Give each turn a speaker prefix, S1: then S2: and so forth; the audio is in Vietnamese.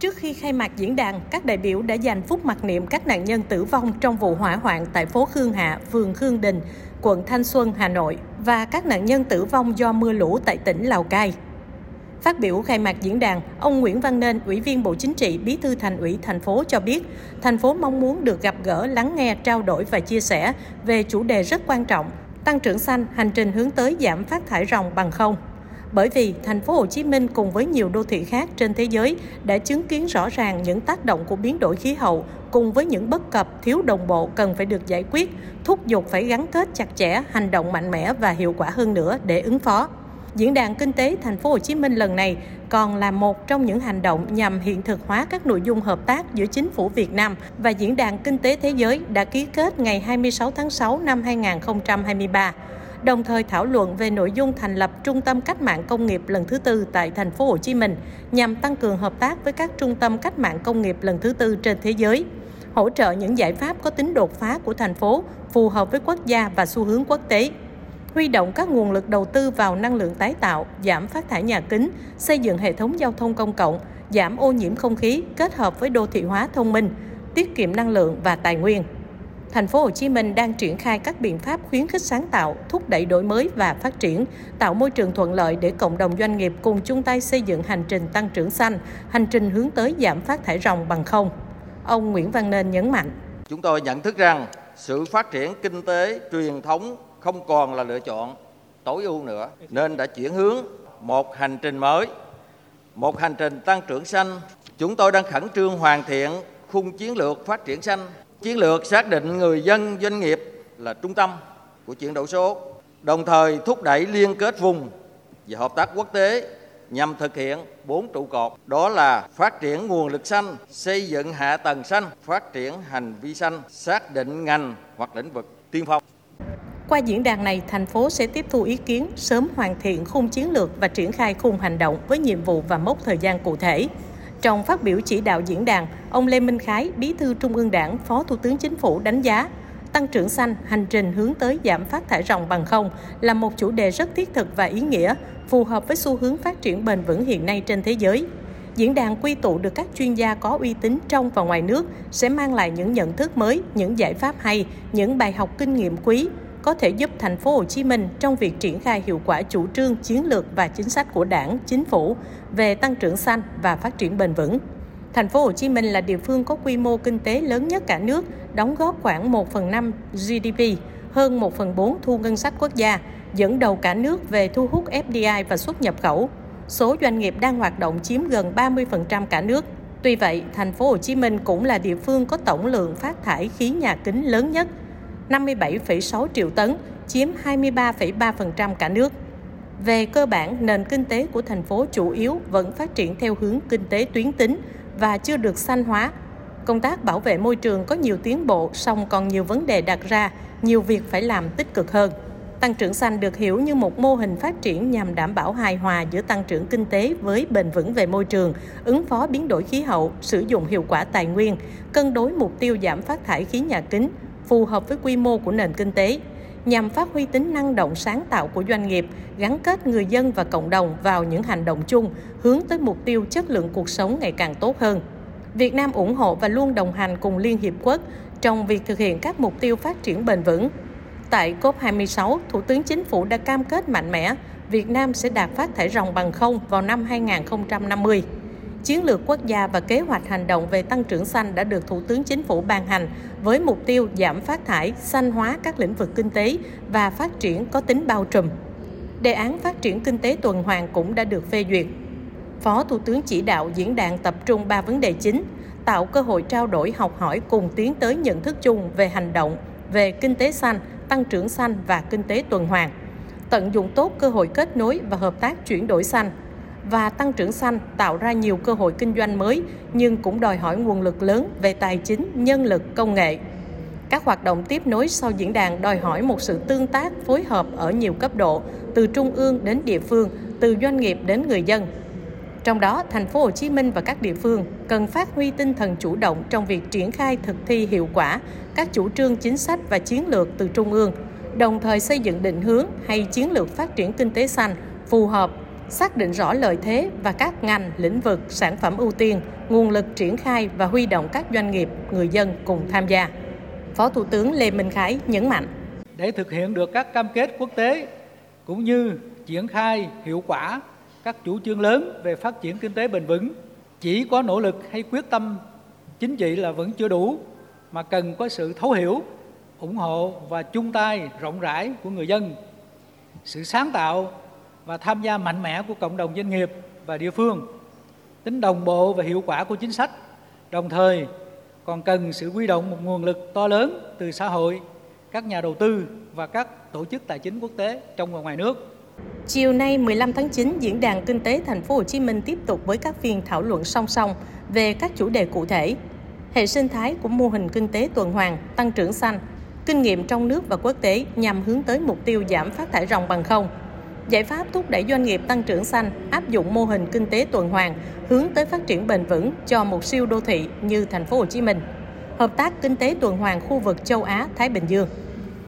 S1: Trước khi khai mạc diễn đàn, các đại biểu đã dành phút mặc niệm các nạn nhân tử vong trong vụ hỏa hoạn tại phố Khương Hạ, phường Khương Đình, quận Thanh Xuân, Hà Nội và các nạn nhân tử vong do mưa lũ tại tỉnh Lào Cai. Phát biểu khai mạc diễn đàn, ông Nguyễn Văn Nên, Ủy viên Bộ Chính trị, Bí thư Thành ủy thành phố cho biết, thành phố mong muốn được gặp gỡ, lắng nghe, trao đổi và chia sẻ về chủ đề rất quan trọng, tăng trưởng xanh, hành trình hướng tới giảm phát thải ròng bằng không bởi vì thành phố Hồ Chí Minh cùng với nhiều đô thị khác trên thế giới đã chứng kiến rõ ràng những tác động của biến đổi khí hậu cùng với những bất cập thiếu đồng bộ cần phải được giải quyết, thúc giục phải gắn kết chặt chẽ, hành động mạnh mẽ và hiệu quả hơn nữa để ứng phó. Diễn đàn kinh tế thành phố Hồ Chí Minh lần này còn là một trong những hành động nhằm hiện thực hóa các nội dung hợp tác giữa chính phủ Việt Nam và Diễn đàn Kinh tế Thế giới đã ký kết ngày 26 tháng 6 năm 2023 đồng thời thảo luận về nội dung thành lập Trung tâm Cách mạng Công nghiệp lần thứ tư tại thành phố Hồ Chí Minh nhằm tăng cường hợp tác với các trung tâm cách mạng công nghiệp lần thứ tư trên thế giới, hỗ trợ những giải pháp có tính đột phá của thành phố phù hợp với quốc gia và xu hướng quốc tế huy động các nguồn lực đầu tư vào năng lượng tái tạo, giảm phát thải nhà kính, xây dựng hệ thống giao thông công cộng, giảm ô nhiễm không khí kết hợp với đô thị hóa thông minh, tiết kiệm năng lượng và tài nguyên thành phố Hồ Chí Minh đang triển khai các biện pháp khuyến khích sáng tạo, thúc đẩy đổi mới và phát triển, tạo môi trường thuận lợi để cộng đồng doanh nghiệp cùng chung tay xây dựng hành trình tăng trưởng xanh, hành trình hướng tới giảm phát thải ròng bằng không. Ông Nguyễn Văn Nên nhấn mạnh.
S2: Chúng tôi nhận thức rằng sự phát triển kinh tế truyền thống không còn là lựa chọn tối ưu nữa, nên đã chuyển hướng một hành trình mới, một hành trình tăng trưởng xanh. Chúng tôi đang khẩn trương hoàn thiện khung chiến lược phát triển xanh Chiến lược xác định người dân doanh nghiệp là trung tâm của chuyển đổi số, đồng thời thúc đẩy liên kết vùng và hợp tác quốc tế nhằm thực hiện bốn trụ cột đó là phát triển nguồn lực xanh, xây dựng hạ tầng xanh, phát triển hành vi xanh, xác định ngành hoặc lĩnh vực tiên phong.
S1: Qua diễn đàn này, thành phố sẽ tiếp thu ý kiến, sớm hoàn thiện khung chiến lược và triển khai khung hành động với nhiệm vụ và mốc thời gian cụ thể. Trong phát biểu chỉ đạo diễn đàn, ông Lê Minh Khái, Bí thư Trung ương Đảng, Phó Thủ tướng Chính phủ đánh giá tăng trưởng xanh, hành trình hướng tới giảm phát thải ròng bằng không là một chủ đề rất thiết thực và ý nghĩa, phù hợp với xu hướng phát triển bền vững hiện nay trên thế giới. Diễn đàn quy tụ được các chuyên gia có uy tín trong và ngoài nước sẽ mang lại những nhận thức mới, những giải pháp hay, những bài học kinh nghiệm quý, có thể giúp thành phố Hồ Chí Minh trong việc triển khai hiệu quả chủ trương, chiến lược và chính sách của Đảng, chính phủ về tăng trưởng xanh và phát triển bền vững. Thành phố Hồ Chí Minh là địa phương có quy mô kinh tế lớn nhất cả nước, đóng góp khoảng 1 phần 5 GDP, hơn 1 phần 4 thu ngân sách quốc gia, dẫn đầu cả nước về thu hút FDI và xuất nhập khẩu. Số doanh nghiệp đang hoạt động chiếm gần 30% cả nước. Tuy vậy, thành phố Hồ Chí Minh cũng là địa phương có tổng lượng phát thải khí nhà kính lớn nhất, 57,6 triệu tấn, chiếm 23,3% cả nước. Về cơ bản, nền kinh tế của thành phố chủ yếu vẫn phát triển theo hướng kinh tế tuyến tính và chưa được xanh hóa. Công tác bảo vệ môi trường có nhiều tiến bộ, song còn nhiều vấn đề đặt ra, nhiều việc phải làm tích cực hơn. Tăng trưởng xanh được hiểu như một mô hình phát triển nhằm đảm bảo hài hòa giữa tăng trưởng kinh tế với bền vững về môi trường, ứng phó biến đổi khí hậu, sử dụng hiệu quả tài nguyên, cân đối mục tiêu giảm phát thải khí nhà kính, phù hợp với quy mô của nền kinh tế nhằm phát huy tính năng động sáng tạo của doanh nghiệp, gắn kết người dân và cộng đồng vào những hành động chung, hướng tới mục tiêu chất lượng cuộc sống ngày càng tốt hơn. Việt Nam ủng hộ và luôn đồng hành cùng Liên Hiệp Quốc trong việc thực hiện các mục tiêu phát triển bền vững. Tại COP26, Thủ tướng Chính phủ đã cam kết mạnh mẽ Việt Nam sẽ đạt phát thải ròng bằng không vào năm 2050. Chiến lược quốc gia và kế hoạch hành động về tăng trưởng xanh đã được Thủ tướng Chính phủ ban hành với mục tiêu giảm phát thải, xanh hóa các lĩnh vực kinh tế và phát triển có tính bao trùm. Đề án phát triển kinh tế tuần hoàn cũng đã được phê duyệt. Phó Thủ tướng chỉ đạo diễn đàn tập trung ba vấn đề chính, tạo cơ hội trao đổi học hỏi cùng tiến tới nhận thức chung về hành động, về kinh tế xanh, tăng trưởng xanh và kinh tế tuần hoàn. Tận dụng tốt cơ hội kết nối và hợp tác chuyển đổi xanh – và tăng trưởng xanh tạo ra nhiều cơ hội kinh doanh mới nhưng cũng đòi hỏi nguồn lực lớn về tài chính, nhân lực, công nghệ. Các hoạt động tiếp nối sau diễn đàn đòi hỏi một sự tương tác, phối hợp ở nhiều cấp độ, từ trung ương đến địa phương, từ doanh nghiệp đến người dân. Trong đó, thành phố Hồ Chí Minh và các địa phương cần phát huy tinh thần chủ động trong việc triển khai thực thi hiệu quả các chủ trương chính sách và chiến lược từ trung ương, đồng thời xây dựng định hướng hay chiến lược phát triển kinh tế xanh phù hợp xác định rõ lợi thế và các ngành, lĩnh vực, sản phẩm ưu tiên, nguồn lực triển khai và huy động các doanh nghiệp, người dân cùng tham gia. Phó Thủ tướng Lê Minh Khái nhấn mạnh.
S3: Để thực hiện được các cam kết quốc tế cũng như triển khai hiệu quả các chủ trương lớn về phát triển kinh tế bền vững, chỉ có nỗ lực hay quyết tâm chính trị là vẫn chưa đủ mà cần có sự thấu hiểu, ủng hộ và chung tay rộng rãi của người dân, sự sáng tạo và tham gia mạnh mẽ của cộng đồng doanh nghiệp và địa phương, tính đồng bộ và hiệu quả của chính sách, đồng thời còn cần sự quy động một nguồn lực to lớn từ xã hội, các nhà đầu tư và các tổ chức tài chính quốc tế trong và ngoài nước.
S1: Chiều nay 15 tháng 9, Diễn đàn Kinh tế Thành phố Hồ Chí Minh tiếp tục với các phiên thảo luận song song về các chủ đề cụ thể. Hệ sinh thái của mô hình kinh tế tuần hoàn, tăng trưởng xanh, kinh nghiệm trong nước và quốc tế nhằm hướng tới mục tiêu giảm phát thải ròng bằng không. Giải pháp thúc đẩy doanh nghiệp tăng trưởng xanh, áp dụng mô hình kinh tế tuần hoàn, hướng tới phát triển bền vững cho một siêu đô thị như thành phố Hồ Chí Minh. Hợp tác kinh tế tuần hoàn khu vực châu Á Thái Bình Dương.